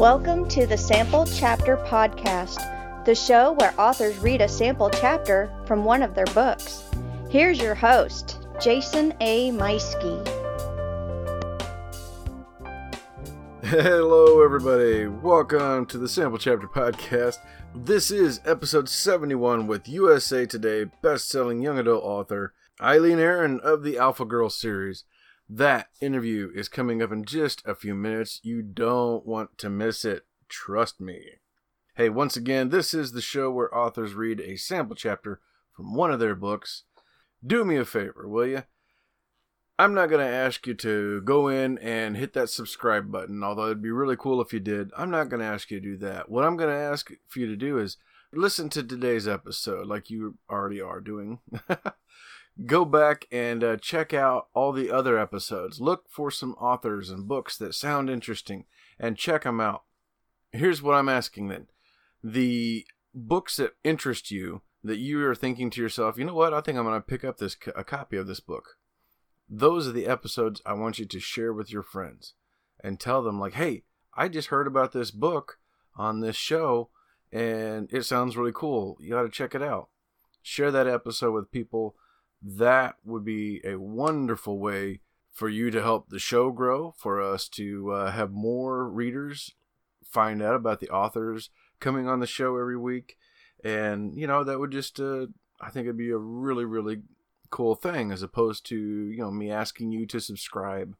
Welcome to the Sample Chapter Podcast, the show where authors read a sample chapter from one of their books. Here's your host, Jason A. Meiske. Hello, everybody. Welcome to the Sample Chapter Podcast. This is episode 71 with USA Today best-selling young adult author Aileen Erin of the Alpha Girl series. That interview is coming up in just a few minutes. You don't want to miss it. Trust me. Hey, once again, this is the show where authors read a sample chapter from one of their books. Do me a favor, will you? I'm not going to ask you to go in and hit that subscribe button, although it'd be really cool if you did. I'm not going to ask you to do that. What I'm going to ask for you to do is listen to today's episode like you already are doing. go back and uh, check out all the other episodes. Look for some authors and books that sound interesting and check them out. Here's what I'm asking then the books that interest you, that you are thinking to yourself, you know what, I think I'm going to pick up this a copy of this book. Those are the episodes I want you to share with your friends and tell them, like, hey, I just heard about this book on this show and it sounds really cool. You got to check it out. Share that episode with people that would be a wonderful way for you to help the show grow, for us to uh, have more readers find out about the authors coming on the show every week. And, you know, that would just, uh, I think it'd be a really, really cool thing as opposed to, you know, me asking you to subscribe.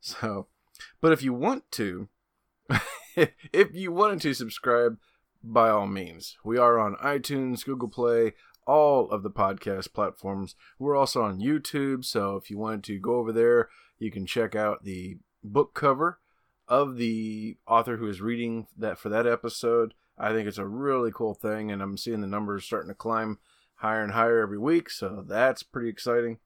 So, but if you want to, if you wanted to subscribe, by all means. We are on iTunes, Google Play, all of the podcast platforms. We're also on YouTube, so if you wanted to go over there, you can check out the book cover of the author who is reading that for that episode. I think it's a really cool thing, and I'm seeing the numbers starting to climb higher and higher every week, so that's pretty exciting.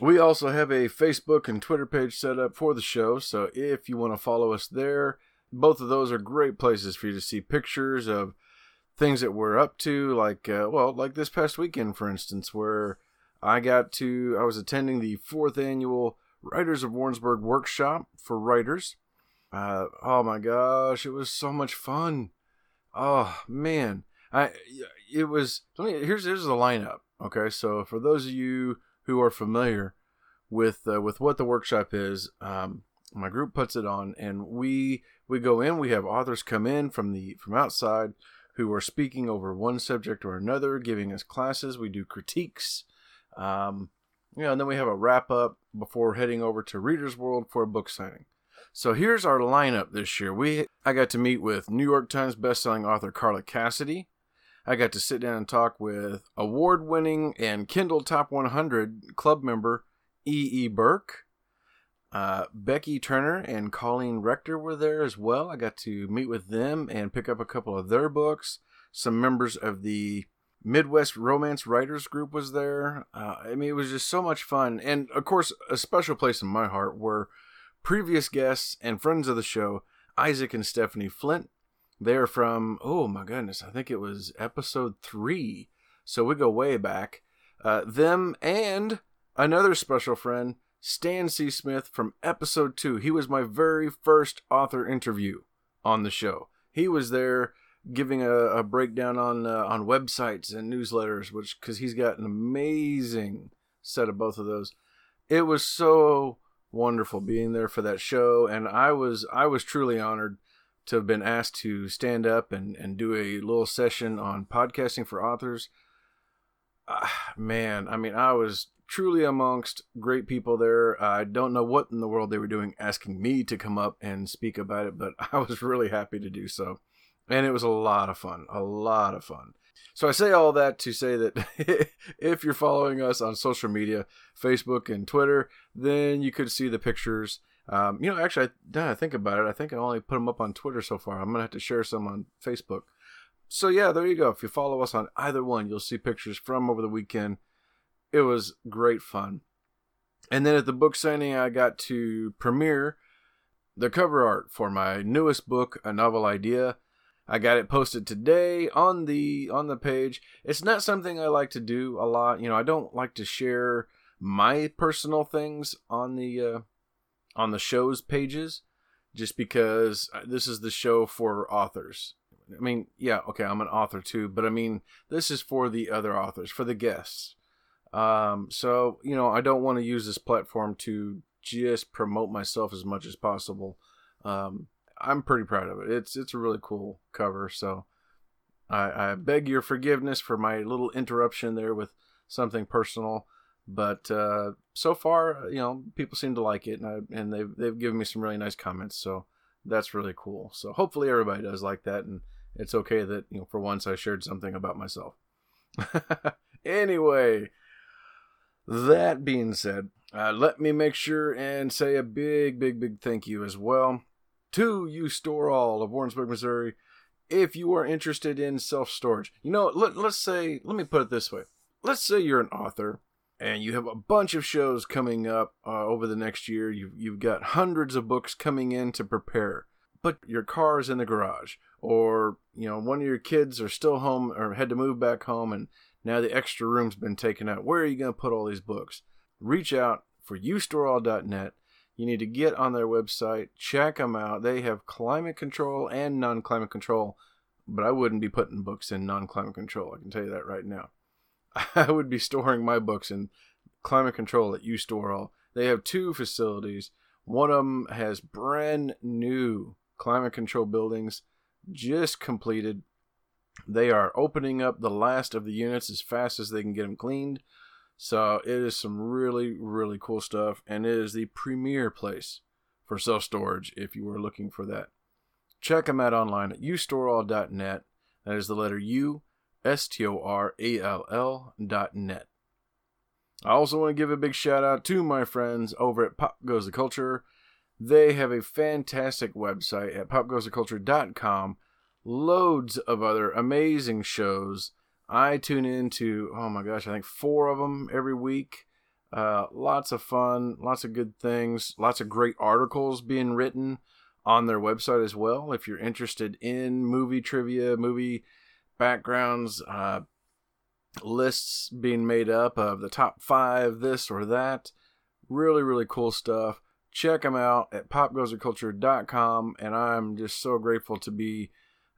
We also have a Facebook and Twitter page set up for the show, so if you want to follow us there, both of those are great places for you to see pictures of things that we're up to, like uh, well, like this past weekend, for instance, where I got to I was attending the fourth annual Writers of Warrensburg workshop for writers. Uh, oh my gosh, it was so much fun. Oh man, I it was. Here's here's the lineup. Okay, so for those of you who are familiar with uh, with what the workshop is, um, my group puts it on, and we we go in. We have authors come in from the from outside who are speaking over one subject or another, giving us classes. We do critiques. Um, you know, and then we have a wrap up before heading over to Reader's World for a book signing. So here's our lineup this year. We I got to meet with New York Times bestselling author Carla Cassidy. I got to sit down and talk with award-winning and Kindle Top 100 club member E. E. Burke. Uh, Becky Turner and Colleen Rector were there as well. I got to meet with them and pick up a couple of their books. Some members of the Midwest Romance Writers Group was there. Uh, I mean, it was just so much fun. And of course, a special place in my heart were previous guests and friends of the show, Isaac and Stephanie Flint. They're from, oh my goodness, I think it was episode three. So we go way back. Uh, them and another special friend, Stan C. Smith from episode two. He was my very first author interview on the show. He was there giving a, a breakdown on uh, on websites and newsletters, which because he's got an amazing set of both of those. It was so wonderful being there for that show, and I was I was truly honored to have been asked to stand up and and do a little session on podcasting for authors. Uh, man, I mean, I was truly amongst great people there. I don't know what in the world they were doing asking me to come up and speak about it, but I was really happy to do so. And it was a lot of fun, a lot of fun. So I say all that to say that if you're following us on social media, Facebook and Twitter, then you could see the pictures. Um, you know, actually, now I think about it, I think I only put them up on Twitter so far. I'm gonna have to share some on Facebook. So yeah, there you go. If you follow us on either one, you'll see pictures from over the weekend it was great fun. And then at the book signing, I got to premiere the cover art for my newest book, A Novel Idea. I got it posted today on the on the page. It's not something I like to do a lot. You know, I don't like to share my personal things on the uh, on the show's pages just because uh, this is the show for authors. I mean, yeah, okay, I'm an author too, but I mean, this is for the other authors, for the guests. Um, so, you know, I don't want to use this platform to just promote myself as much as possible. Um, I'm pretty proud of it. It's it's a really cool cover. So I, I beg your forgiveness for my little interruption there with something personal, but uh, so far, you know, people seem to like it, and I, and they've they've given me some really nice comments. So that's really cool. So hopefully everybody does like that, and it's okay that you know for once I shared something about myself. anyway, that being said, uh, let me make sure and say a big, big, big thank you as well to U-Stor-All of Warrensburg, Missouri. If you are interested in self storage, you know, let, let's say, let me put it this way. Let's say you're an author and you have a bunch of shows coming up uh, over the next year. You've, you've got hundreds of books coming in to prepare, but your car is in the garage, or you know one of your kids are still home or had to move back home, and now the extra room's been taken out. Where are you going to put all these books? Reach out for ustoreall.net. You need to get on their website, check them out. They have climate control and non climate control, but I wouldn't be putting books in non climate control. I can tell you that right now. I would be storing my books in climate control at U-Stor-All. They have two facilities. One of them has brand new climate control buildings just completed. They are opening up the last of the units as fast as they can get them cleaned. So it is some really, really cool stuff, and it is the premier place for self storage if you are looking for that. Check them out online at ustoreall.net. That is the letter U, S T O R A L L dot net. I also want to give a big shout out to my friends over at Pop Goes the Culture. They have a fantastic website at popgoestheculture.com. Loads of other amazing shows I tune into, oh my gosh, I think four of them every week. Uh, lots of fun, lots of good things, lots of great articles being written on their website as well. If you're interested in movie trivia, movie backgrounds, uh, lists being made up of the top five, this or that. Really, really cool stuff. Check them out at popgoestheculture.com, and I'm just so grateful to be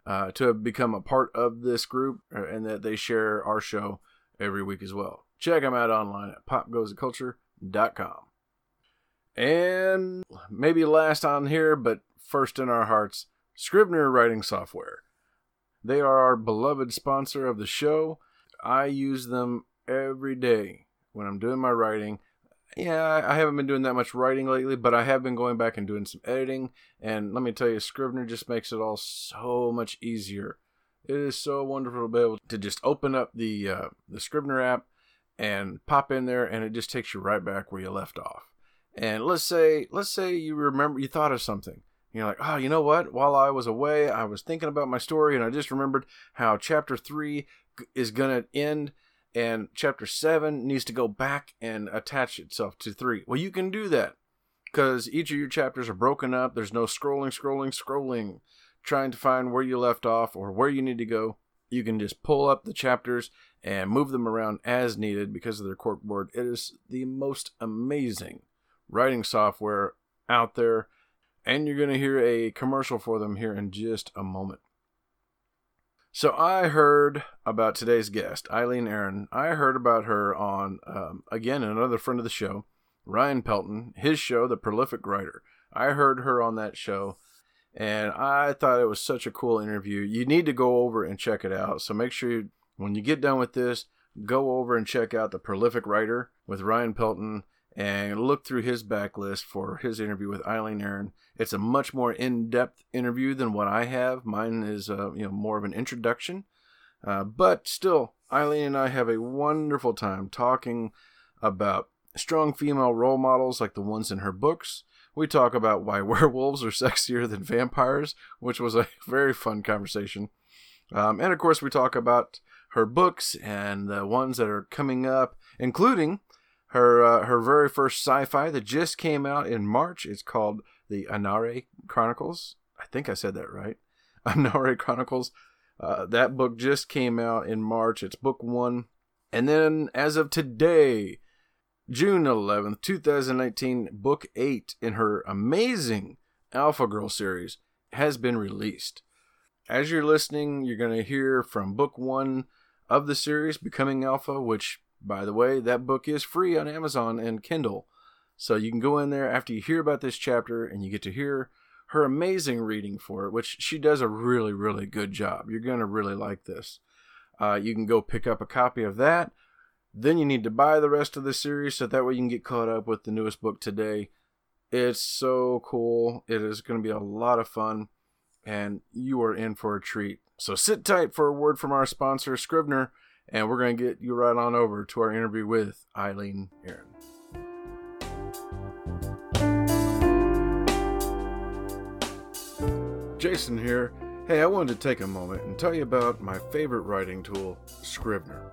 uh, to have become a part of this group uh, and that they share our show every week as well. Check them out online at popgoestheculture.com. And maybe last on here, but first in our hearts, Scrivener Writing Software. They are our beloved sponsor of the show. I use them every day when I'm doing my writing yeah, I haven't been doing that much writing lately, but I have been going back and doing some editing. And let me tell you, Scrivener just makes it all so much easier. It is so wonderful to be able to just open up the uh, the Scrivener app and pop in there, and it just takes you right back where you left off. And let's say let's say you remember you thought of something. You're like, oh, you know what? While I was away, I was thinking about my story, and I just remembered how chapter three is gonna end and chapter 7 needs to go back and attach itself to 3. Well, you can do that because each of your chapters are broken up. There's no scrolling, scrolling, scrolling, trying to find where you left off or where you need to go. You can just pull up the chapters and move them around as needed because of their corkboard. It is the most amazing writing software out there, and you're going to hear a commercial for them here in just a moment. So I heard about today's guest, Aileen Erin. I heard about her on, um, again, another friend of the show, Ryan Pelton, his show, The Prolific Writer. I heard her on that show, and I thought it was such a cool interview. You need to go over and check it out. So make sure you, when you get done with this, go over and check out The Prolific Writer with Ryan Pelton and look through his backlist for his interview with Aileen Erin. It's a much more in-depth interview than what I have. Mine is, uh, you know, more of an introduction, uh, but still, Aileen and I have a wonderful time talking about strong female role models like the ones in her books. We talk about why werewolves are sexier than vampires, which was a very fun conversation. Um, and of course, we talk about her books and the ones that are coming up, including her uh, her very first sci-fi that just came out in March. It's called the Anare Chronicles. I think I said that right. Anare Chronicles. Uh, that book just came out in March. It's book one. And then, as of today, June 11th, 2019, book eight in her amazing Alpha Girl series has been released. As you're listening, you're going to hear from book one of the series, Becoming Alpha, which, by the way, that book is free on Amazon and Kindle. So you can go in there after you hear about this chapter and you get to hear her amazing reading for it, which she does a really, really good job. You're going to really like this. Uh, you can go pick up a copy of that. Then you need to buy the rest of the series so that way you can get caught up with the newest book today. It's so cool. It is going to be a lot of fun, and you are in for a treat. So sit tight for a word from our sponsor, Scrivener, and we're going to get you right on over to our interview with Aileen Erin. Jason here. Hey, I wanted to take a moment and tell you about my favorite writing tool, Scrivener.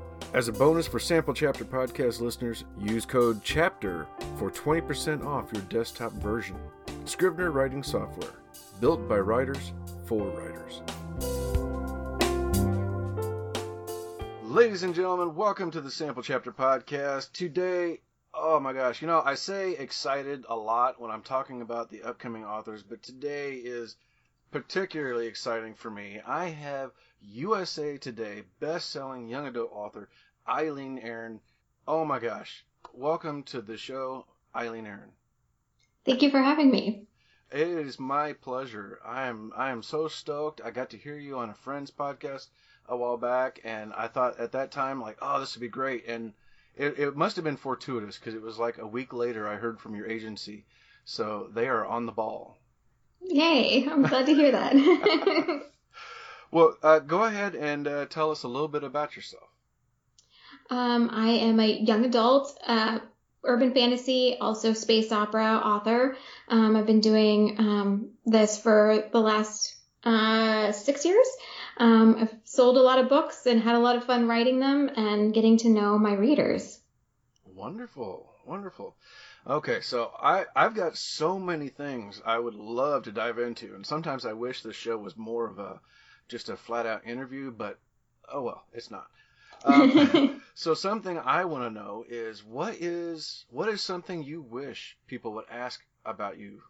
As a bonus for Sample Chapter podcast listeners, use code CHAPTER for 20% off your desktop version. Scrivener writing software, built by writers for writers. Ladies and gentlemen, welcome to the Sample Chapter podcast. Today, oh my gosh, you know, I say excited a lot when I'm talking about the upcoming authors, but today is particularly exciting for me. I have USA Today best-selling young adult author Aileen Erin. Oh my gosh. Welcome to the show, Aileen Erin. Thank you for having me. It is my pleasure. I am I am so stoked. I got to hear you on a friend's podcast a while back and I thought at that time like, "Oh, this would be great." And it, it must have been fortuitous because it was like a week later I heard from your agency. So they are on the ball. Yay! I'm glad to hear that. Well, uh, go ahead and uh, tell us a little bit about yourself. Um, I am a young adult, uh, urban fantasy, also space opera author. Um, I've been doing um, this for the last uh, six years. Um, I've sold a lot of books and had a lot of fun writing them and getting to know my readers. Wonderful, wonderful. Okay, so I I've got so many things I would love to dive into, and sometimes I wish this show was more of a just a flat out interview, but oh well, it's not. Um, so something I want to know is what is what is something you wish people would ask about you?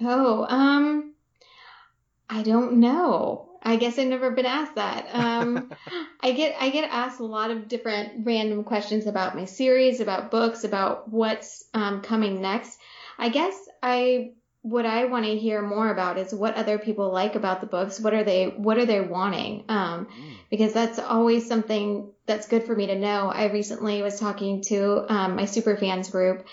Oh, um, I don't know. I guess I've never been asked that. Um, I get I get asked a lot of different random questions about my series, about books, about what's um, coming next. I guess I what I want to hear more about is what other people like about the books. What are they What are they wanting? Um, mm. Because that's always something that's good for me to know. I recently was talking to um, my super fans group,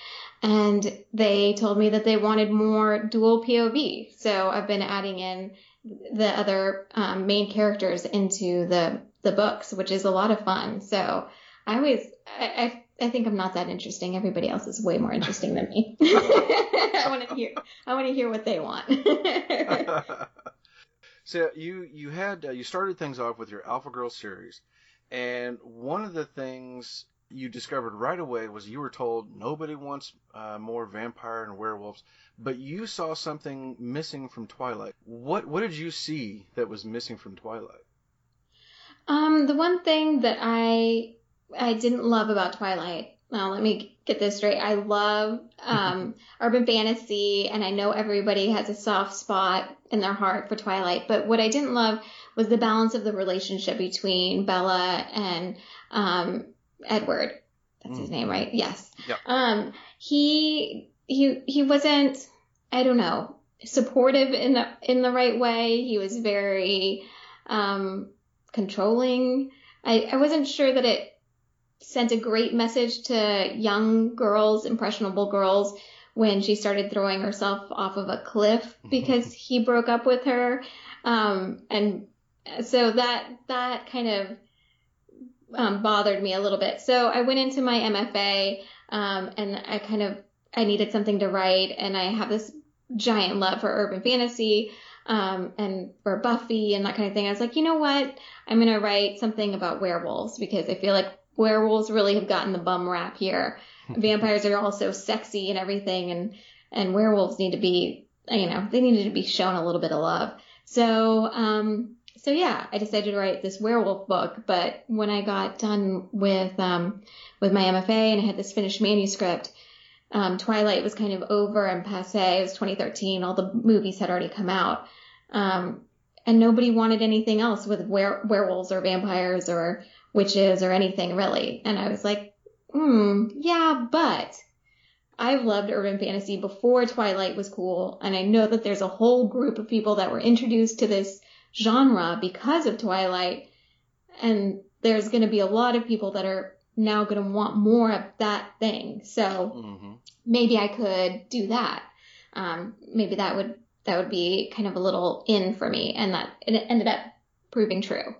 and they told me that they wanted more dual POV. So I've been adding in the other um, main characters into the the books, which is a lot of fun. So I always I, I I think I'm not that interesting. Everybody else is way more interesting than me. I want to hear. I want to hear what they want. so you you had uh, you started things off with your Alpha Girl series, and one of the things you discovered right away was you were told nobody wants uh, more vampire and werewolves, but you saw something missing from Twilight. What what did you see that was missing from Twilight? Um, the one thing that I I didn't love about Twilight. Well, let me get this straight. I love um, urban fantasy, and I know everybody has a soft spot in their heart for Twilight. But what I didn't love was the balance of the relationship between Bella and um, Edward. That's mm. his name, right? Yes. Yep. Um, he he he wasn't. I don't know supportive in the in the right way. He was very um, controlling. I, I wasn't sure that it sent a great message to young girls, impressionable girls, when she started throwing herself off of a cliff because he broke up with her. Um, and so that, that kind of, um, bothered me a little bit. So I went into my MFA, um, and I kind of, I needed something to write and I have this giant love for urban fantasy. um, and for Buffy and that kind of thing. I was like, you know what? I'm going to write something about werewolves because I feel like werewolves really have gotten the bum rap here. Vampires are also sexy and everything, and and werewolves need to be, you know, they needed to be shown a little bit of love. So, um, so yeah, I decided to write this werewolf book. But when I got done with um, with my MFA and I had this finished manuscript, um, Twilight was kind of over and passe. It was 2013. All the movies had already come out. Um, and nobody wanted anything else with were- werewolves or vampires or witches or anything really. And I was like, hmm, yeah, but I've loved urban fantasy before Twilight was cool. And I know that there's a whole group of people that were introduced to this genre because of Twilight. And there's going to be a lot of people that are now going to want more of that thing. So Mm-hmm. maybe I could do that. Um, maybe that would that would be kind of a little in for me, and that and it ended up proving true.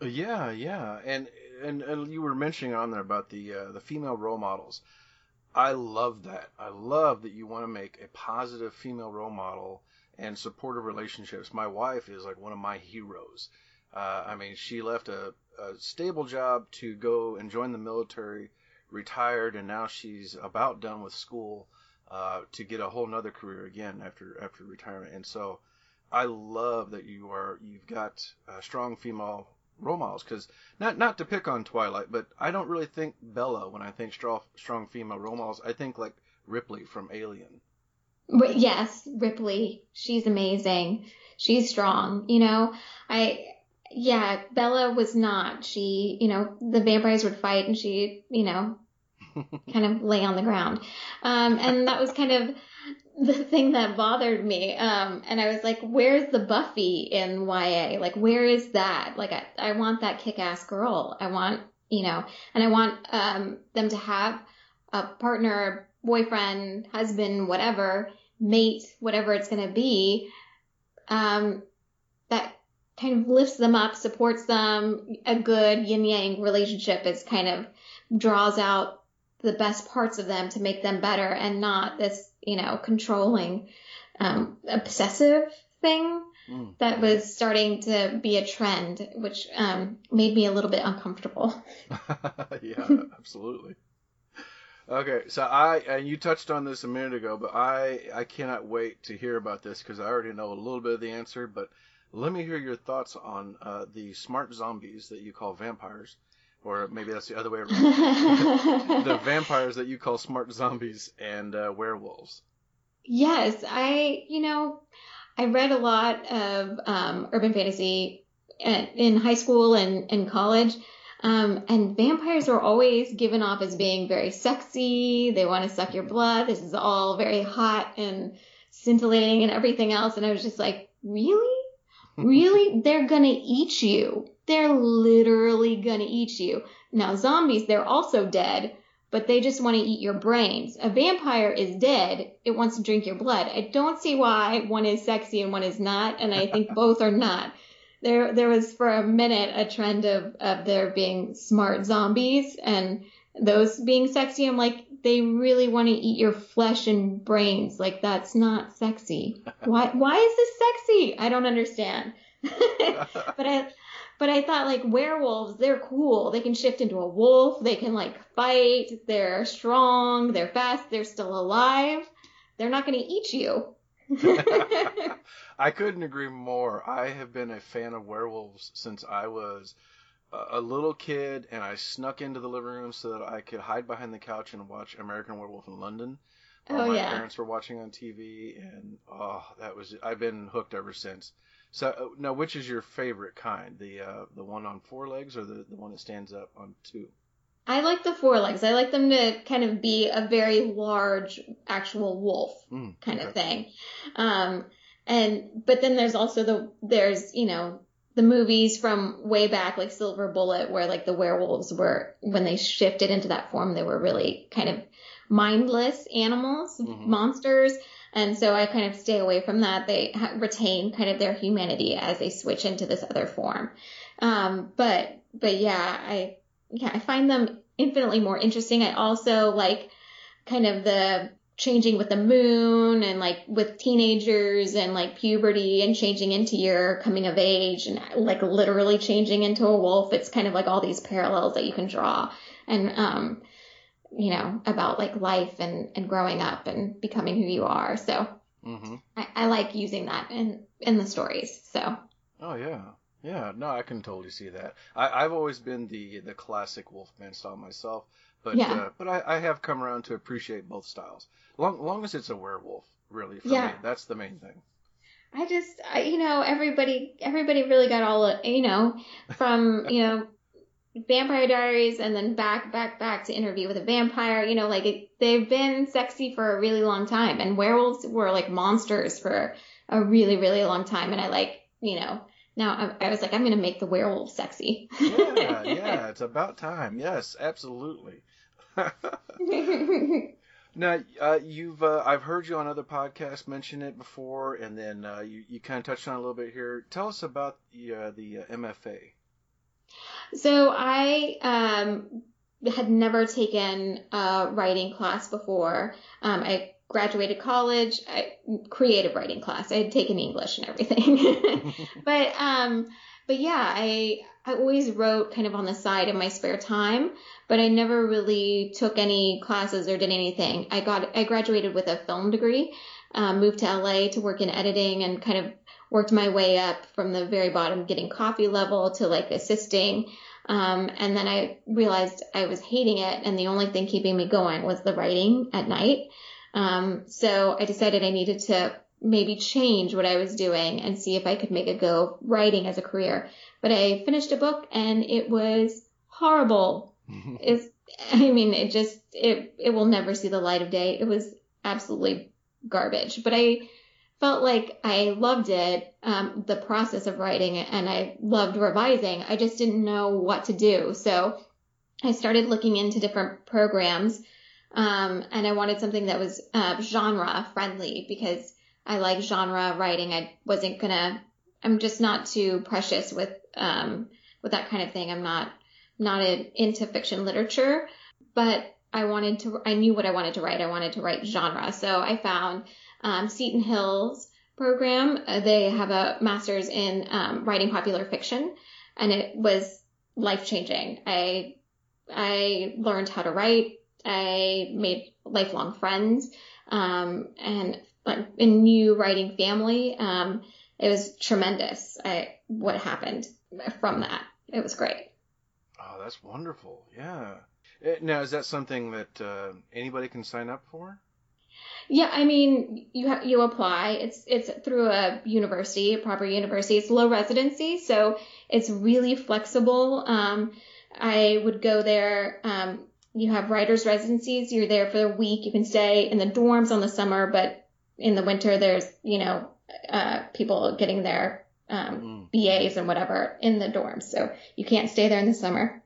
Yeah, yeah, and and and you were mentioning on there about the uh, the female role models. I love that. I love that you want to make a positive female role model and supportive relationships. My wife is like one of my heroes. Uh, I mean, she left a, a stable job to go and join the military, retired, and now she's about done with school uh, to get a whole nother career again after after retirement. And so, I love that you are you've got uh, strong female role models because not not to pick on Twilight, but I don't really think Bella when I think strong strong female role models. I think like Ripley from Alien. But yes, Ripley, she's amazing. She's strong. You know, I yeah, Bella was not. She, you know, the vampires would fight, and she, you know, kind of lay on the ground. Um, and that was kind of the thing that bothered me. Um, and I was like, where's the Buffy in YA? Like, where is that? Like, I, I want that kick ass girl. I want, you know, and I want, um, them to have a partner, boyfriend, husband, whatever, mate, whatever it's going to be, um, that kind of lifts them up, supports them. A good yin yang relationship is kind of draws out the best parts of them to make them better and not this, you know, controlling, um, obsessive thing Mm. that was starting to be a trend, which um, made me a little bit uncomfortable. yeah, absolutely. Okay, so I and you touched on this a minute ago, but I I cannot wait to hear about this because I already know a little bit of the answer. But let me hear your thoughts on uh, the smart zombies that you call vampires, or maybe that's the other way around. the vampires that you call smart zombies and uh, werewolves. Yes, I, you know, I read a lot of um, urban fantasy at, in high school and, and college. Um, and vampires are always given off as being very sexy. They want to suck your blood. This is all very hot and scintillating and everything else. And I was just like, really? Really? They're gonna eat you. They're literally gonna eat you. Now, zombies, they're also dead, but they just want to eat your brains. A vampire is dead. It wants to drink your blood. I don't see why one is sexy and one is not, and I think both are not. There, there was for a minute a trend of, of there being smart zombies and those being sexy. I'm like, they really want to eat your flesh and brains. Like that's not sexy. Why, why is this sexy? I don't understand. but I, but I thought like werewolves, they're cool. They can shift into a wolf. They can like fight. They're strong. They're fast. They're still alive. They're not going to eat you. I couldn't agree more. I have been a fan of werewolves since I was a little kid, and I snuck into the living room so that I could hide behind the couch and watch American Werewolf in London. Oh, my yeah. parents were watching on TV, and oh, that was I've been hooked ever since. So uh, now, which is your favorite kind? The uh, the one on four legs, or the the one that stands up on two? I like the four legs. I like them to kind of be a very large actual wolf Mm, kind of thing. Um, and but then there's also the there's you know the movies from way back like Silver Bullet where like the werewolves were when they shifted into that form they were really kind of mindless animals Mhm. monsters. And so I kind of stay away from that. They ha- retain kind of their humanity as they switch into this other form. Um, but but yeah I yeah I find them infinitely more interesting. I also like kind of the changing with the moon and like with teenagers and like puberty and changing into your coming of age and like literally changing into a wolf. It's kind of like all these parallels that you can draw and, um, you know, about like life and, and growing up and becoming who you are. So Mm-hmm. I, I like using that in, in the stories. So Oh yeah, yeah. No, I can totally see that. I, I've always been the the classic Wolfman style myself, but Yeah. uh, but I, I have come around to appreciate both styles. Long long as it's a werewolf, really. For Yeah. me, that's the main thing. I just, I, you know, everybody, everybody really got all, of- you know, from, you know, Vampire Diaries and then back, back, back to Interview with a Vampire. You know, like it, they've been sexy for a really long time, and werewolves were like monsters for a really, really long time. And I like, you know, now I, I was like, I'm gonna make the werewolf sexy. Yeah, yeah. It's about time. Yes, absolutely. Now, uh, you've uh, I've heard you on other podcasts mention it before, and then uh, you you kind of touched on it a little bit here. Tell us about the uh, the uh, MFA. So I um, had never taken a writing class before. Um, I graduated college, I, creative writing class. I had taken English and everything, but um, but yeah, I I always wrote kind of on the side in my spare time, but I never really took any classes or did anything. I got I graduated with a film degree, um, moved to LA to work in editing, and kind of worked my way up from the very bottom, getting coffee level to like assisting. Um, and then I realized I was hating it, and the only thing keeping me going was the writing at night. Um, so I decided I needed to maybe change what I was doing and see if I could make a go of writing as a career. But I finished a book, and it was horrible. It's, I mean, it just, it, it will never see the light of day. It was absolutely garbage, but I felt like I loved it, um, the process of writing and I loved revising. I just didn't know what to do. So I started looking into different programs. Um, and I wanted something that was, uh, genre friendly because I like genre writing. I wasn't gonna, I'm just not too precious with, um, with that kind of thing. I'm not, not into fiction literature, but I wanted to, I knew what I wanted to write. I wanted to write genre. So I found, um, Seton Hill's program. Uh, they have a master's in, um, writing popular fiction and it was life changing. I, I learned how to write. I made lifelong friends, um, and a new writing family. Um, it was tremendous. I, what happened from that. It was great. Oh, that's wonderful. Yeah. Eh, Now, is that something that uh, anybody can sign up for? Yeah, I mean, you ha- you apply. It's it's through a university, a proper university. It's low residency, so it's really flexible. Um, I would go there. Um, you have writers residencies. You're there for a week. You can stay in the dorms on the summer, but in the winter, there's you know uh, people getting their um, Mm. BAs and whatever in the dorms, so you can't stay there in the summer.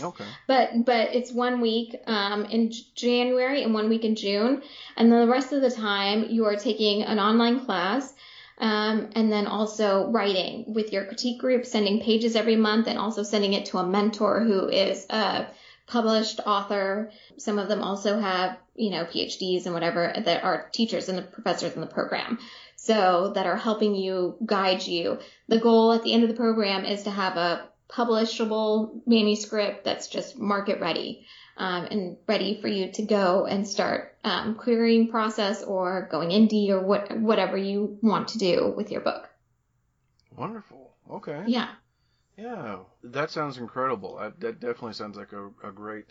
Okay. But but it's one week um, in January and one week in June, and then the rest of the time you are taking an online class, um, and then also writing with your critique group, sending pages every month, and also sending it to a mentor who is a published author. Some of them also have you know PhDs and whatever that are teachers and the professors in the program. So that are helping you guide you. The goal at the end of the program is to have a publishable manuscript that's just market ready um, and ready for you to go and start um, querying process or going indie or what whatever you want to do with your book. Wonderful. Okay. Yeah. Yeah, that sounds incredible. That, that definitely sounds like a, a great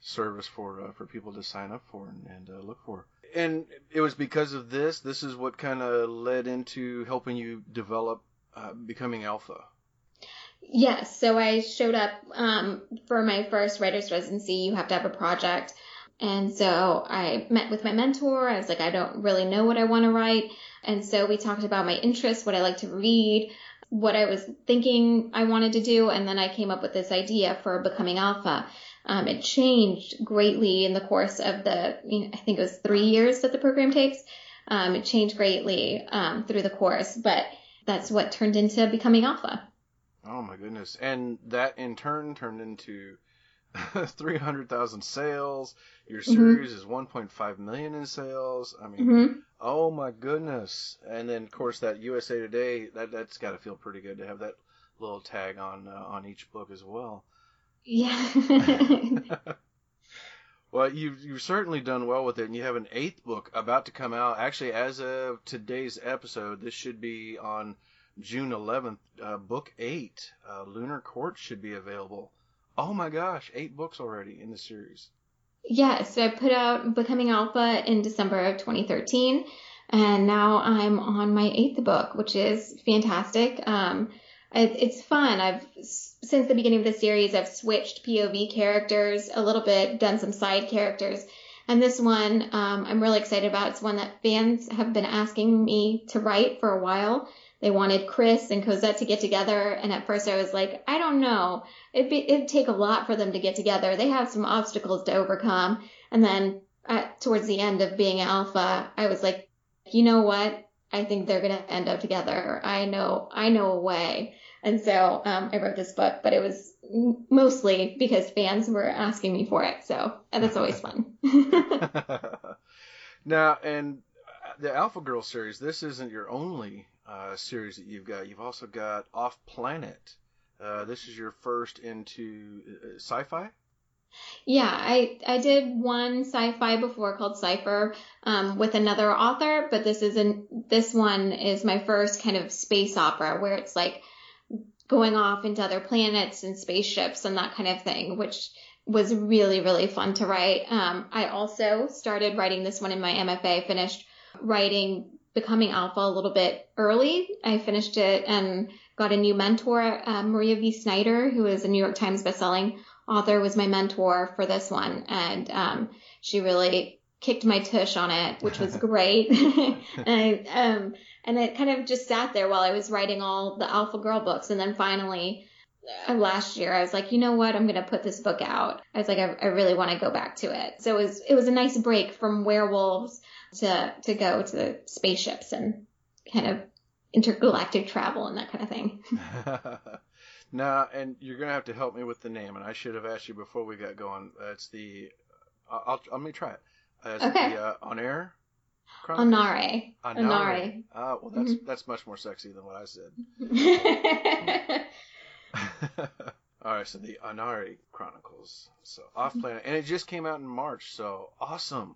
service for uh, for people to sign up for and, and uh, look for. And it was because of this. This is what kind of led into helping you develop uh, becoming alpha. Yes. So I showed up um, for my first writer's residency. You have to have a project. And so I met with my mentor. I was like, I don't really know what I want to write. And so we talked about my interests, what I like to read, what I was thinking I wanted to do. And then I came up with this idea for Becoming Alpha. Um, it changed greatly in the course of the, you know, I think it was three years that the program takes. Um, it changed greatly um, through the course, but that's what turned into Becoming Alpha. Oh my goodness! And that in turn turned into 300,000 sales. Your series mm-hmm. is 1.5 million in sales. I mean, mm-hmm. oh my goodness. And then of course that USA Today that that's got to feel pretty good to have that little tag on uh, on each book as well. Yeah. well, you've you've certainly done well with it, and you have an eighth book about to come out. Actually, as of today's episode, this should be on June 11th. Uh, book eight, uh, Lunar Court, should be available. Oh my gosh, eight books already in the series. Yes, I put out Becoming Alpha in December of 2013, and now I'm on my eighth book, which is fantastic. Um, it, it's fun. I've since the beginning of the series, I've switched POV characters a little bit, done some side characters, and this one um, I'm really excited about. It's one that fans have been asking me to write for a while. They wanted Chris and Cosette to get together, and at first I was like, I don't know. It'd, be, it'd take a lot for them to get together. They have some obstacles to overcome. And then at, towards the end of being alpha, I was like, you know what? I think they're gonna end up together. I know, I know a way. And so um, I wrote this book, but it was mostly because fans were asking me for it. So that's always fun. now, and the Alpha Girl series, this isn't your only uh, series that you've got. You've also got Off Planet. Uh, this is your first into uh, sci-fi. Yeah, I I did one sci-fi before called Cipher um, with another author, but this is an this one is my first kind of space opera where it's like going off into other planets and spaceships and that kind of thing, which was really really fun to write. Um, I also started writing this one in my MFA, finished writing becoming alpha a little bit early. I finished it and got a new mentor, uh, Maria V. Snyder, who is a New York Times bestselling author, was my mentor for this one, and um, she really kicked my tush on it, which was great. and, I, um, and it kind of just sat there while I was writing all the Alpha Girl books, and then finally. Uh, last year, I was like, you know what? I'm going to put this book out. I was like, I, I really want to go back to it. So it was, it was a nice break from werewolves to to go to the spaceships and kind of intergalactic travel and that kind of thing. now, and you're gonna have to help me with the name, and I should have asked you before we got going. Uh, it's the uh, I'll, let me try it. Uh, it's okay. The, uh, on air. Onare. Onare. Ah, well, that's mm-hmm. that's much more sexy than what I said. All right, so the Onare Chronicles. So off planet, and it just came out in March. So awesome.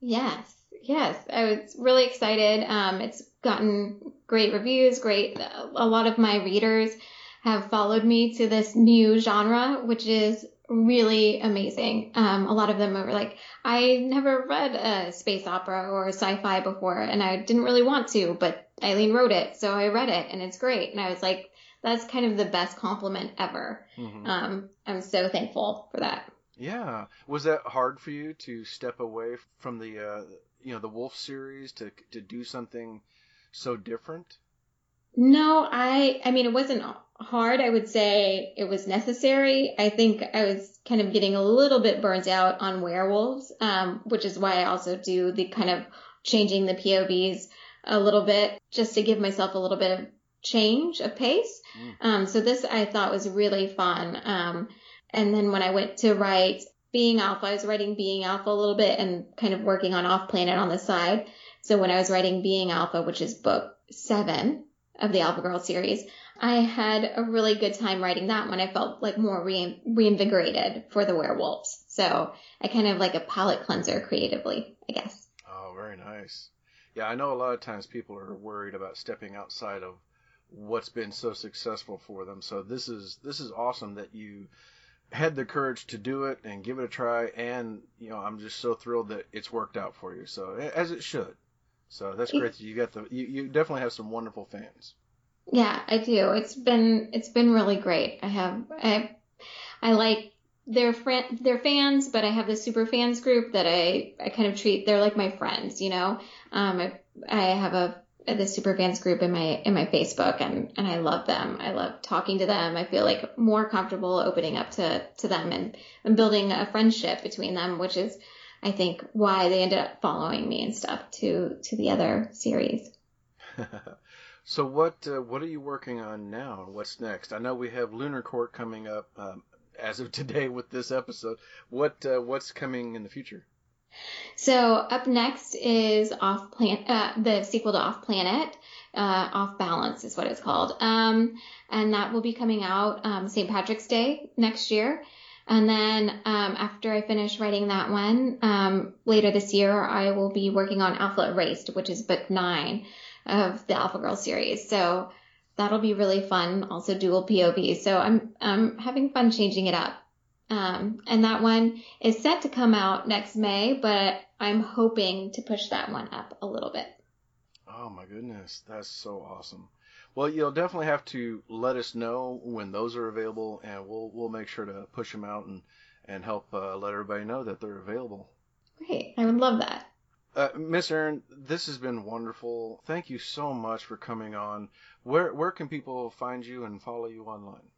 Yes, yes. I was really excited. Um, it's gotten great reviews, great. A lot of my readers have followed me to this new genre, which is really amazing. Um, a lot of them were like, I never read a space opera or sci-fi before, and I didn't really want to, but Aileen wrote it, so I read it, and it's great. And I was like, that's kind of the best compliment ever. Mm-hmm. Um, I'm so thankful for that. Yeah, was that hard for you to step away from the uh, you know the Wolf series to to do something so different? No, I I mean it wasn't hard. I would say it was necessary. I think I was kind of getting a little bit burnt out on werewolves, um, which is why I also do the kind of changing the POVs a little bit just to give myself a little bit of change of pace. Mm. Um, so this I thought was really fun. Um, and then when I went to write Being Alpha, I was writing Being Alpha a little bit and kind of working on Off Planet on the side. So when I was writing Being Alpha, which is book seven of the Alpha Girl series, I had a really good time writing that one. I felt like more re- reinvigorated for the werewolves. So I kind of like a palate cleanser creatively, I guess. Oh, very nice. Yeah, I know a lot of times people are worried about stepping outside of what's been so successful for them. So this is this is awesome that you had the courage to do it and give it a try, and you know I'm just so thrilled that it's worked out for you. So as it should. So that's great. you got the you, you definitely have some wonderful fans. Yeah, I do. It's been it's been really great. I have I I like their friend their fans, but I have the super fans group that I I kind of treat. They're like my friends, you know. Um, I I have a the super fans group in my in my Facebook and and I love them. I love talking to them. I feel like more comfortable opening up to to them and and building a friendship between them, which is I think why they ended up following me and stuff to to the other series. so what uh, what are you working on now? What's next? I know we have Lunar Court coming up um, as of today with this episode. What uh, what's coming in the future? So up next is off planet, uh, the sequel to Off Planet, uh, Off Balance is what it's called, um, and that will be coming out um, St. Patrick's Day next year. And then um, after I finish writing that one um, later this year, I will be working on Alpha Erased, which is book nine of the Alpha Girl series. So that'll be really fun. Also dual POV. So I'm I'm having fun changing it up. Um, and that one is set to come out next May, but I'm hoping to push that one up a little bit. Oh my goodness, that's so awesome. Well, you'll definitely have to let us know when those are available, and we'll we'll make sure to push them out and and help uh, let everybody know that they're available. Great, I would love that. Uh, Miss Erin, this has been wonderful. Thank you so much for coming on. Where where can people find you and follow you online?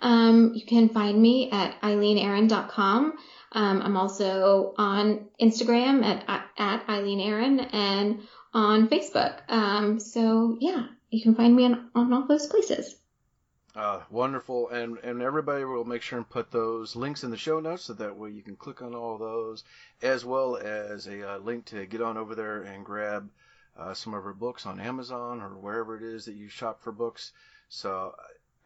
Um, you can find me at aileenerin.com. Um, I'm also on Instagram at at Aileen Erin and on Facebook. Um, so yeah, you can find me on, on all those places. Uh, wonderful, and and everybody will make sure and put those links in the show notes so that way you can click on all those, as well as a uh, link to get on over there and grab uh, some of her books on Amazon or wherever it is that you shop for books. So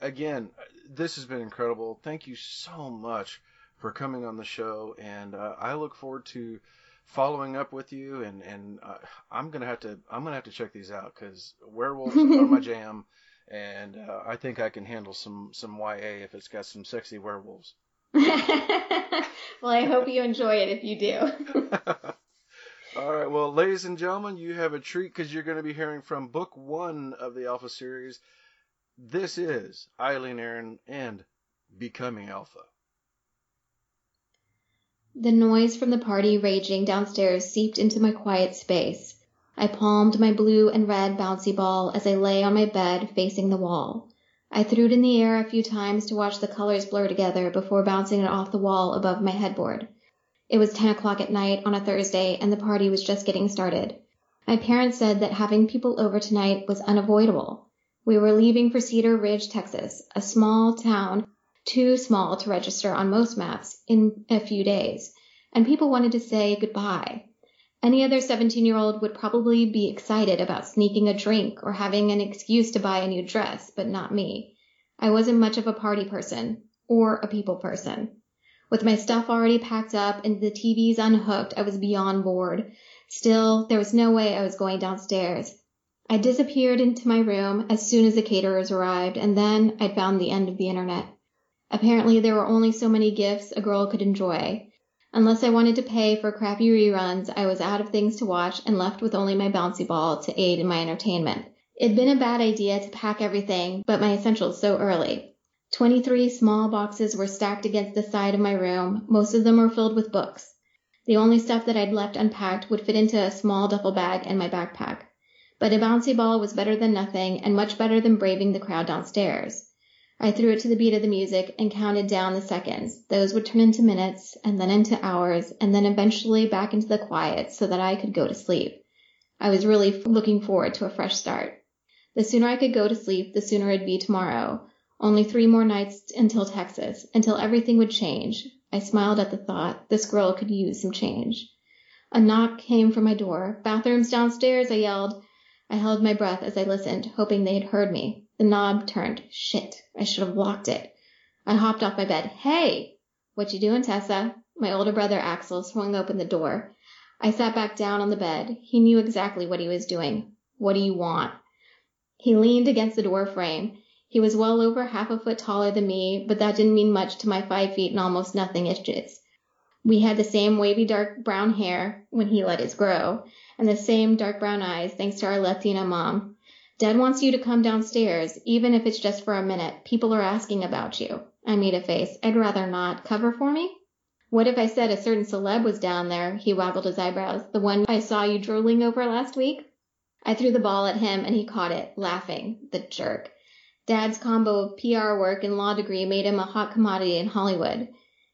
again, this has been incredible. Thank you so much for coming on the show, and uh, I look forward to following up with you. And and uh, I'm gonna have to I'm gonna have to check these out because werewolves are my jam and uh, I think I can handle some some YA if it's got some sexy werewolves. well, I hope you enjoy it if you do. All right, well, ladies and gentlemen, you have a treat because you're going to be hearing from book one of the Alpha series. This is Aileen Erin and Becoming Alpha. The noise from the party raging downstairs seeped into my quiet space. I palmed my blue and red bouncy ball as I lay on my bed facing the wall. I threw it in the air a few times to watch the colors blur together before bouncing it off the wall above my headboard. It was 10 o'clock at night on a Thursday and the party was just getting started. My parents said that having people over tonight was unavoidable. We were leaving for Cedar Ridge, Texas, a small town too small to register on most maps in a few days, and people wanted to say goodbye. Any other 17 year old would probably be excited about sneaking a drink or having an excuse to buy a new dress, but not me. I wasn't much of a party person or a people person. With my stuff already packed up and the TVs unhooked, I was beyond bored. Still, there was no way I was going downstairs. I disappeared into my room as soon as the caterers arrived, and then I'd found the end of the internet. Apparently, there were only so many gifts a girl could enjoy. Unless I wanted to pay for crappy reruns, I was out of things to watch and left with only my bouncy ball to aid in my entertainment. It'd been a bad idea to pack everything but my essentials so early. 23 small boxes were stacked against the side of my room. Most of them were filled with books. The only stuff that I'd left unpacked would fit into a small duffel bag and my backpack. But a bouncy ball was better than nothing and much better than braving the crowd downstairs. I threw it to the beat of the music and counted down the seconds. Those would turn into minutes and then into hours and then eventually back into the quiet so that I could go to sleep. I was really looking forward to a fresh start. The sooner I could go to sleep, the sooner it'd be tomorrow. Only three more nights until Texas, until everything would change. I smiled at the thought. This girl could use some change. A knock came from my door. Bathrooms downstairs, I yelled. I held my breath as I listened, hoping they had heard me. The knob turned. Shit, I should have locked it. I hopped off my bed. Hey! What you doing, Tessa? My older brother Axel swung open the door. I sat back down on the bed. He knew exactly what he was doing. What do you want? He leaned against the door frame. He was well over half a foot taller than me, but that didn't mean much to my five feet and almost nothing inches. We had the same wavy dark brown hair when he let his grow, and the same dark brown eyes thanks to our Latina mom. Dad wants you to come downstairs, even if it's just for a minute. People are asking about you. I made a face. I'd rather not. Cover for me? What if I said a certain celeb was down there? He waggled his eyebrows. The one I saw you drooling over last week? I threw the ball at him and he caught it, laughing. The jerk. Dad's combo of PR work and law degree made him a hot commodity in Hollywood.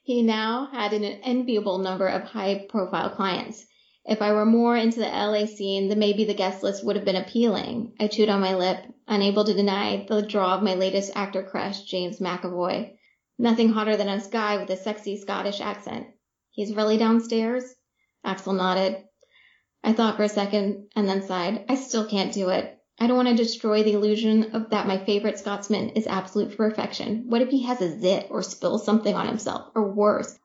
He now had an enviable number of high profile clients. If I were more into the LA scene, then maybe the guest list would have been appealing. I chewed on my lip, unable to deny the draw of my latest actor crush, James McAvoy. Nothing hotter than a guy with a sexy Scottish accent. He's really downstairs? Axel nodded. I thought for a second and then sighed. I still can't do it. I don't want to destroy the illusion of that my favorite Scotsman is absolute perfection. What if he has a zit or spills something on himself? Or worse,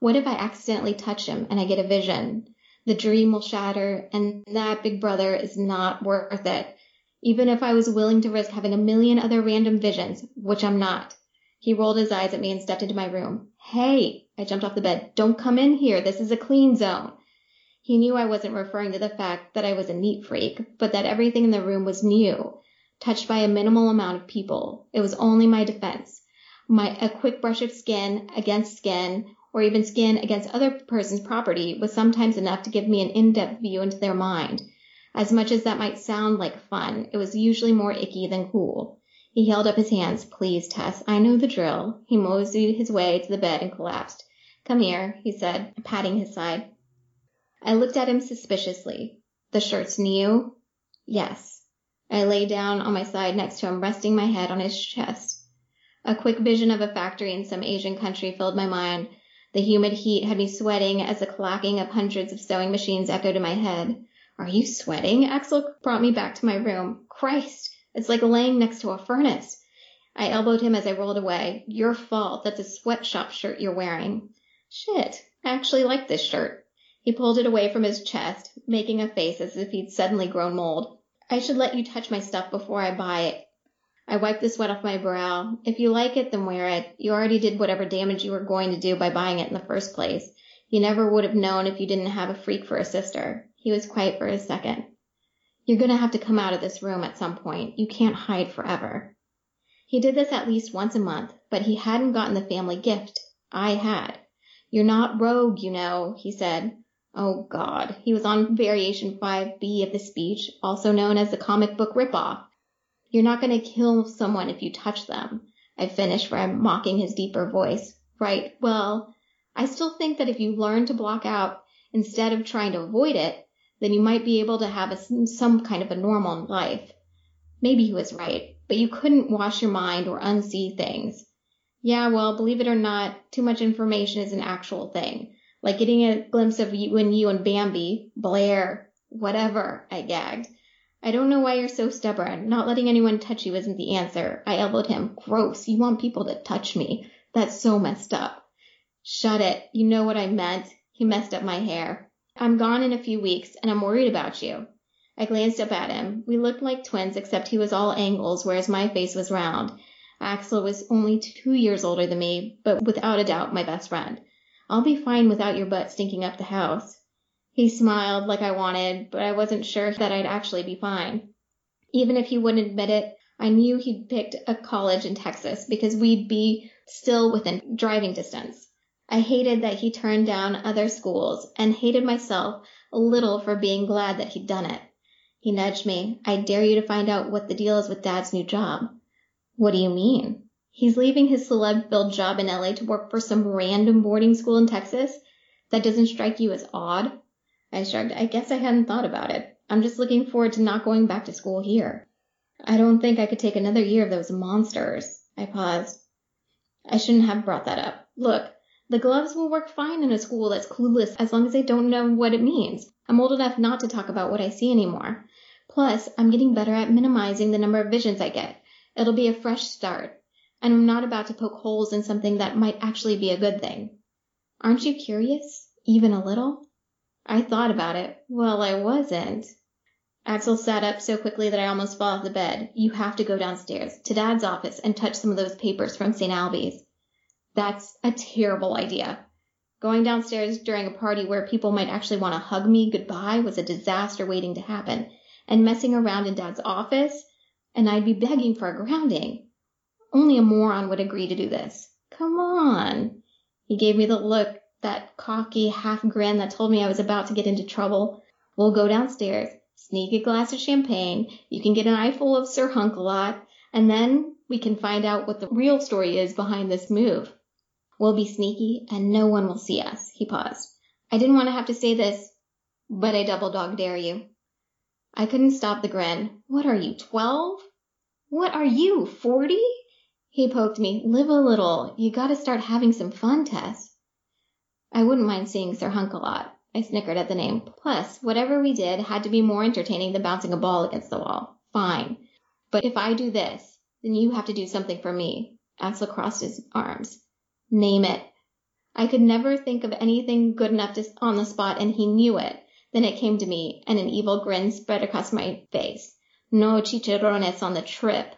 what if I accidentally touch him and I get a vision? The dream will shatter and that big brother is not worth it. Even if I was willing to risk having a million other random visions, which I'm not. He rolled his eyes at me and stepped into my room. Hey! I jumped off the bed. Don't come in here. This is a clean zone. He knew I wasn't referring to the fact that I was a neat freak, but that everything in the room was new, touched by a minimal amount of people. It was only my defense. My a quick brush of skin against skin, or even skin against other person's property, was sometimes enough to give me an in-depth view into their mind. As much as that might sound like fun, it was usually more icky than cool. He held up his hands. Please, Tess, I know the drill. He moseyed his way to the bed and collapsed. Come here, he said, patting his side. I looked at him suspiciously. The shirt's new? Yes. I lay down on my side next to him, resting my head on his chest. A quick vision of a factory in some Asian country filled my mind. The humid heat had me sweating as the clacking of hundreds of sewing machines echoed in my head. Are you sweating? Axel brought me back to my room. Christ! It's like laying next to a furnace. I elbowed him as I rolled away. Your fault. That's a sweatshop shirt you're wearing. Shit. I actually like this shirt. He pulled it away from his chest, making a face as if he'd suddenly grown mold. I should let you touch my stuff before I buy it. I wiped the sweat off my brow. If you like it, then wear it. You already did whatever damage you were going to do by buying it in the first place. You never would have known if you didn't have a freak for a sister. He was quiet for a second. You're going to have to come out of this room at some point. You can't hide forever. He did this at least once a month, but he hadn't gotten the family gift. I had. You're not rogue, you know, he said. Oh God. He was on variation 5B of the speech, also known as the comic book ripoff. You're not going to kill someone if you touch them. I finished by mocking his deeper voice. Right. Well, I still think that if you learn to block out instead of trying to avoid it, then you might be able to have a, some kind of a normal life. Maybe he was right, but you couldn't wash your mind or unsee things. Yeah, well, believe it or not, too much information is an actual thing. Like getting a glimpse of you and you and Bambi, Blair, whatever, I gagged. I don't know why you're so stubborn. Not letting anyone touch you isn't the answer. I elbowed him. Gross. You want people to touch me. That's so messed up. Shut it. You know what I meant. He messed up my hair. I'm gone in a few weeks, and I'm worried about you. I glanced up at him. We looked like twins, except he was all angles, whereas my face was round. Axel was only two years older than me, but without a doubt my best friend. I'll be fine without your butt stinking up the house. He smiled like I wanted, but I wasn't sure that I'd actually be fine. Even if he wouldn't admit it, I knew he'd picked a college in Texas because we'd be still within driving distance. I hated that he turned down other schools and hated myself a little for being glad that he'd done it. He nudged me. I dare you to find out what the deal is with Dad's new job. What do you mean? He's leaving his celeb filled job in LA to work for some random boarding school in Texas? That doesn't strike you as odd? I shrugged. I guess I hadn't thought about it. I'm just looking forward to not going back to school here. I don't think I could take another year of those monsters. I paused. I shouldn't have brought that up. Look, the gloves will work fine in a school that's clueless as long as they don't know what it means. I'm old enough not to talk about what I see anymore. Plus, I'm getting better at minimizing the number of visions I get. It'll be a fresh start. And I'm not about to poke holes in something that might actually be a good thing. Aren't you curious? Even a little? I thought about it. Well, I wasn't. Axel sat up so quickly that I almost fell off the bed. You have to go downstairs, to Dad's office, and touch some of those papers from St. Ailbe's. That's a terrible idea. Going downstairs during a party where people might actually want to hug me goodbye was a disaster waiting to happen. And messing around in Dad's office, and I'd be begging for a grounding. Only a moron would agree to do this. Come on. He gave me the look, that cocky half grin that told me I was about to get into trouble. We'll go downstairs, sneak a glass of champagne, you can get an eyeful of Sir Hunkalot, and then we can find out what the real story is behind this move. We'll be sneaky and no one will see us. He paused. I didn't want to have to say this, but I double dog dare you. I couldn't stop the grin. What are you, twelve? What are you, forty? He poked me. Live a little. You gotta start having some fun, Tess. I wouldn't mind seeing Sir Hunk a lot. I snickered at the name. Plus, whatever we did had to be more entertaining than bouncing a ball against the wall. Fine. But if I do this, then you have to do something for me. Axel crossed his arms. Name it. I could never think of anything good enough to, on the spot, and he knew it. Then it came to me, and an evil grin spread across my face. No chicharrones on the trip.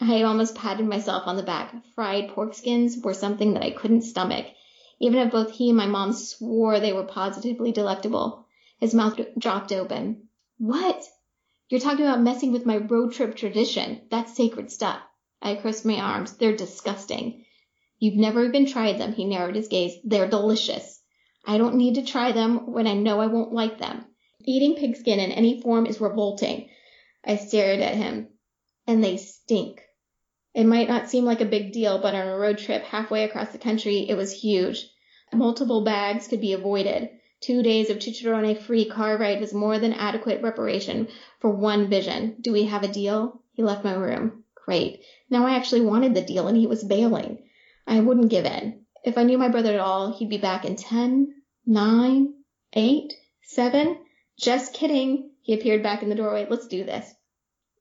I almost patted myself on the back. Fried pork skins were something that I couldn't stomach, even if both he and my mom swore they were positively delectable. His mouth dropped open. What? You're talking about messing with my road trip tradition. That's sacred stuff. I crossed my arms. They're disgusting. You've never even tried them, he narrowed his gaze. They're delicious. I don't need to try them when I know I won't like them. Eating pigskin in any form is revolting. I stared at him. And they stink. It might not seem like a big deal, but on a road trip halfway across the country, it was huge. Multiple bags could be avoided. Two days of chicharrone free car ride was more than adequate reparation for one vision. Do we have a deal? He left my room. Great. Now I actually wanted the deal and he was bailing. I wouldn't give in. If I knew my brother at all, he'd be back in ten, nine, eight, seven. Just kidding. He appeared back in the doorway. Let's do this.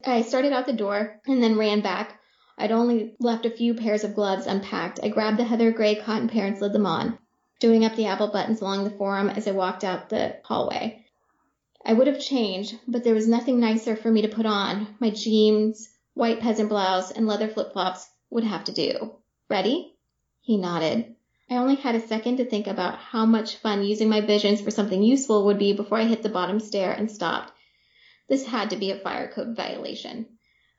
I started out the door and then ran back I'd only left a few pairs of gloves unpacked. I grabbed the heather gray cotton pair and slid them on, doing up the apple buttons along the forearm as I walked out the hallway. I would have changed, but there was nothing nicer for me to put on. My jeans, white peasant blouse, and leather flip-flops would have to do. Ready? He nodded. I only had a second to think about how much fun using my visions for something useful would be before I hit the bottom stair and stopped. This had to be a fire code violation.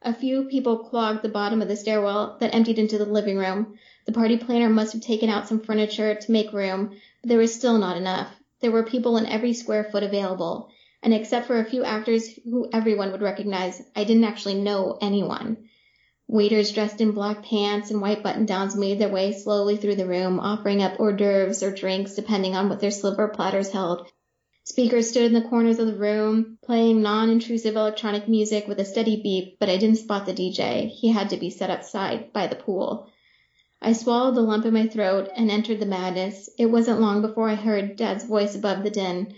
A few people clogged the bottom of the stairwell that emptied into the living room. The party planner must have taken out some furniture to make room, but there was still not enough. There were people in every square foot available, and except for a few actors who everyone would recognize, I didn't actually know anyone. Waiters dressed in black pants and white button downs made their way slowly through the room, offering up hors d'oeuvres or drinks depending on what their silver platters held. Speakers stood in the corners of the room, playing non-intrusive electronic music with a steady beep, but I didn't spot the DJ. He had to be set outside by the pool. I swallowed the lump in my throat and entered the madness. It wasn't long before I heard Dad's voice above the din.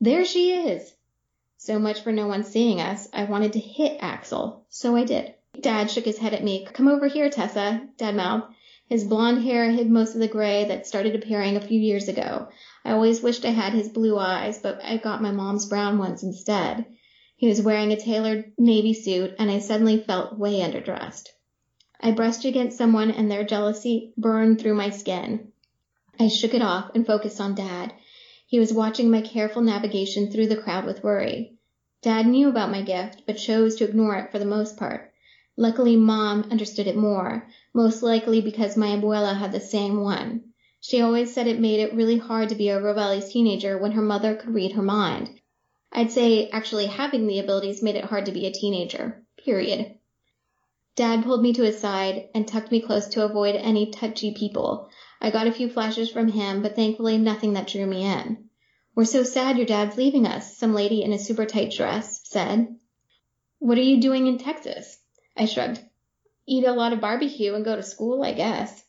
There she is! So much for no one seeing us. I wanted to hit Axel. So I did. Dad shook his head at me. Come over here, Tessa, Dad mouthed. His blond hair hid most of the gray that started appearing a few years ago. I always wished I had his blue eyes, but I got my mom's brown ones instead. He was wearing a tailored navy suit, and I suddenly felt way underdressed. I brushed against someone, and their jealousy burned through my skin. I shook it off and focused on Dad. He was watching my careful navigation through the crowd with worry. Dad knew about my gift, but chose to ignore it for the most part. Luckily, Mom understood it more, most likely because my abuela had the same one. She always said it made it really hard to be a rebellious teenager when her mother could read her mind. I'd say actually having the abilities made it hard to be a teenager. Period. Dad pulled me to his side and tucked me close to avoid any touchy people. I got a few flashes from him, but thankfully nothing that drew me in. We're so sad your dad's leaving us, some lady in a super tight dress said. What are you doing in Texas? I shrugged. Eat a lot of barbecue and go to school, I guess.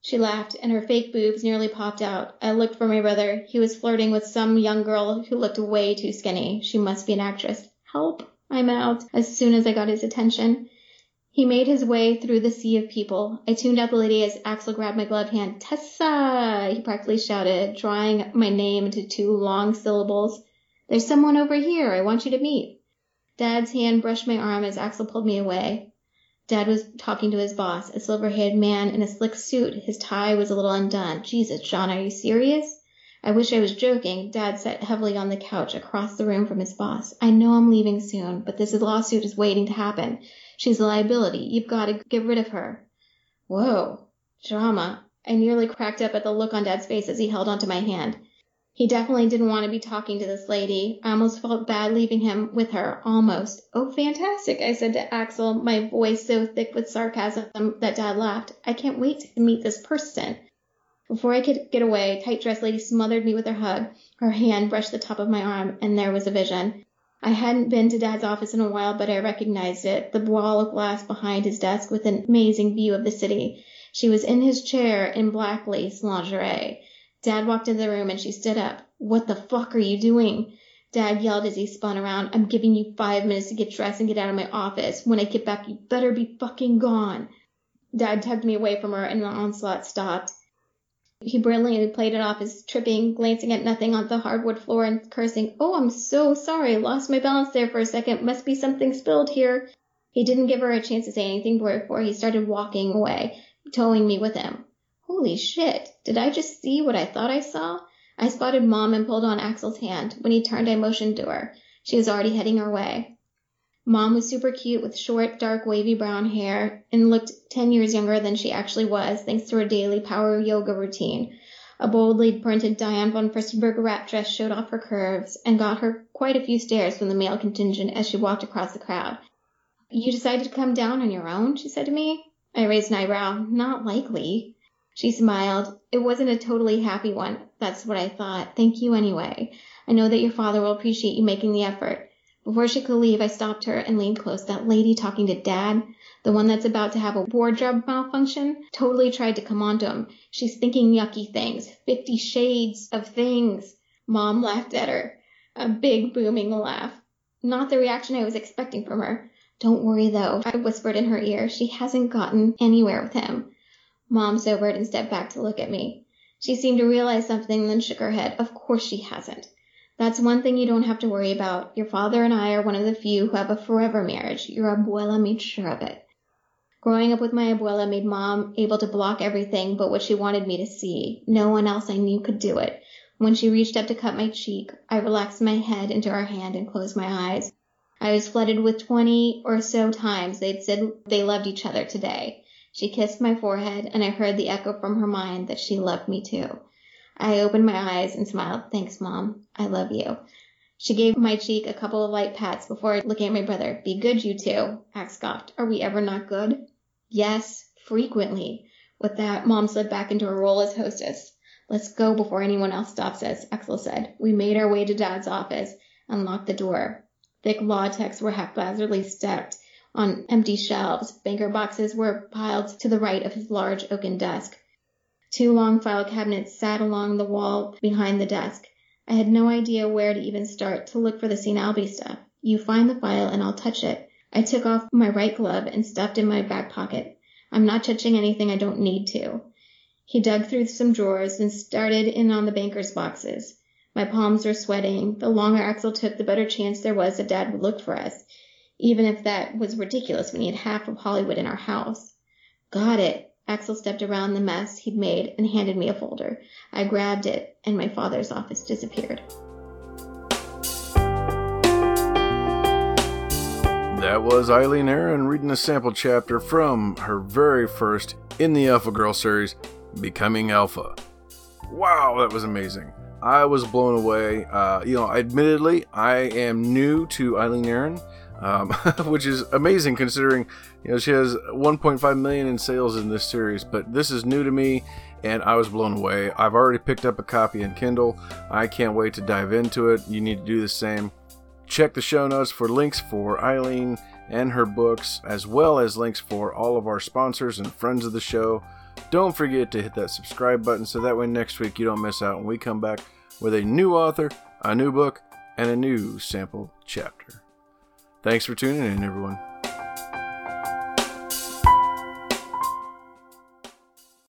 She laughed, and her fake boobs nearly popped out. I looked for my brother. He was flirting with some young girl who looked way too skinny. She must be an actress. Help! I mouthed as soon as I got his attention. He made his way through the sea of people. I tuned out the lady as Axel grabbed my gloved hand. Tessa! he practically shouted, drawing my name into two long syllables. There's someone over here I want you to meet. Dad's hand brushed my arm as Axel pulled me away. Dad was talking to his boss, a silver-haired man in a slick suit. His tie was a little undone. Jesus, John, are you serious? I wish I was joking. Dad sat heavily on the couch across the room from his boss. I know I'm leaving soon, but this lawsuit is waiting to happen. She's a liability. You've got to get rid of her. Whoa. Drama. I nearly cracked up at the look on Dad's face as he held onto my hand. He definitely didn't want to be talking to this lady. I almost felt bad leaving him with her. Almost. Oh, fantastic, I said to Axel, my voice so thick with sarcasm that Dad laughed. I can't wait to meet this person. Before I could get away, tight dressed lady smothered me with her hug. Her hand brushed the top of my arm, and there was a vision. I hadn't been to Dad's office in a while, but I recognized it the wall of glass behind his desk with an amazing view of the city. She was in his chair in black lace lingerie. Dad walked into the room and she stood up. What the fuck are you doing? Dad yelled as he spun around. I'm giving you five minutes to get dressed and get out of my office. When I get back, you better be fucking gone. Dad tugged me away from her and the onslaught stopped. He brilliantly played it off as tripping, glancing at nothing on the hardwood floor and cursing, Oh, I'm so sorry. Lost my balance there for a second. Must be something spilled here. He didn't give her a chance to say anything before he started walking away, towing me with him. Holy shit. Did I just see what I thought I saw? I spotted Mom and pulled on Axel's hand. When he turned, I motioned to her. She was already heading our way. Mom was super cute with short, dark, wavy brown hair and looked 10 years younger than she actually was thanks to her daily power yoga routine. A boldly printed Diane von Furstenberg wrap dress showed off her curves and got her quite a few stares from the male contingent as she walked across the crowd. You decided to come down on your own? she said to me. I raised an eyebrow. Not likely. She smiled. It wasn't a totally happy one. That's what I thought. Thank you anyway. I know that your father will appreciate you making the effort. Before she could leave, I stopped her and leaned close. That lady talking to Dad, the one that's about to have a wardrobe malfunction, totally tried to come onto him. She's thinking yucky things, fifty shades of things. Mom laughed at her. A big booming laugh. Not the reaction I was expecting from her. Don't worry though, I whispered in her ear. She hasn't gotten anywhere with him. Mom sobered and stepped back to look at me. She seemed to realize something, then shook her head. Of course she hasn't. That's one thing you don't have to worry about. Your father and I are one of the few who have a forever marriage. Your abuela made sure of it. Growing up with my abuela made mom able to block everything but what she wanted me to see. No one else I knew could do it. When she reached up to cut my cheek, I relaxed my head into her hand and closed my eyes. I was flooded with twenty or so times they'd said they loved each other today. She kissed my forehead and I heard the echo from her mind that she loved me too. I opened my eyes and smiled. Thanks, Mom. I love you. She gave my cheek a couple of light pats before looking at my brother. Be good, you two. Ax scoffed. Are we ever not good? Yes, frequently. With that, Mom slid back into her role as hostess. Let's go before anyone else stops us, Axel said. We made our way to Dad's office and locked the door. Thick law texts were haphazardly stacked on empty shelves. Banker boxes were piled to the right of his large oaken desk. Two long file cabinets sat along the wall behind the desk. I had no idea where to even start to look for the St. Ailbe stuff. You find the file and I'll touch it. I took off my right glove and stuffed it in my back pocket. I'm not touching anything I don't need to. He dug through some drawers and started in on the banker's boxes. My palms were sweating. The longer Axel took, the better chance there was that Dad would look for us, even if that was ridiculous when he had half of Hollywood in our house. Got it. Axel stepped around the mess he'd made and handed me a folder. I grabbed it, and my father's office disappeared. That was Aileen Erin reading a sample chapter from her very first in the Alpha Girl series, Becoming Alpha. Wow, that was amazing. I was blown away. Uh, you know, admittedly, I am new to Aileen Erin um, which is amazing considering you know she has 1.5 million in sales in this series. But this is new to me, and I was blown away. I've already picked up a copy in Kindle. I can't wait to dive into it. You need to do the same. Check the show notes for links for Aileen and her books, as well as links for all of our sponsors and friends of the show. Don't forget to hit that subscribe button so that way next week you don't miss out when we come back with a new author, a new book, and a new sample chapter. Thanks for tuning in, everyone.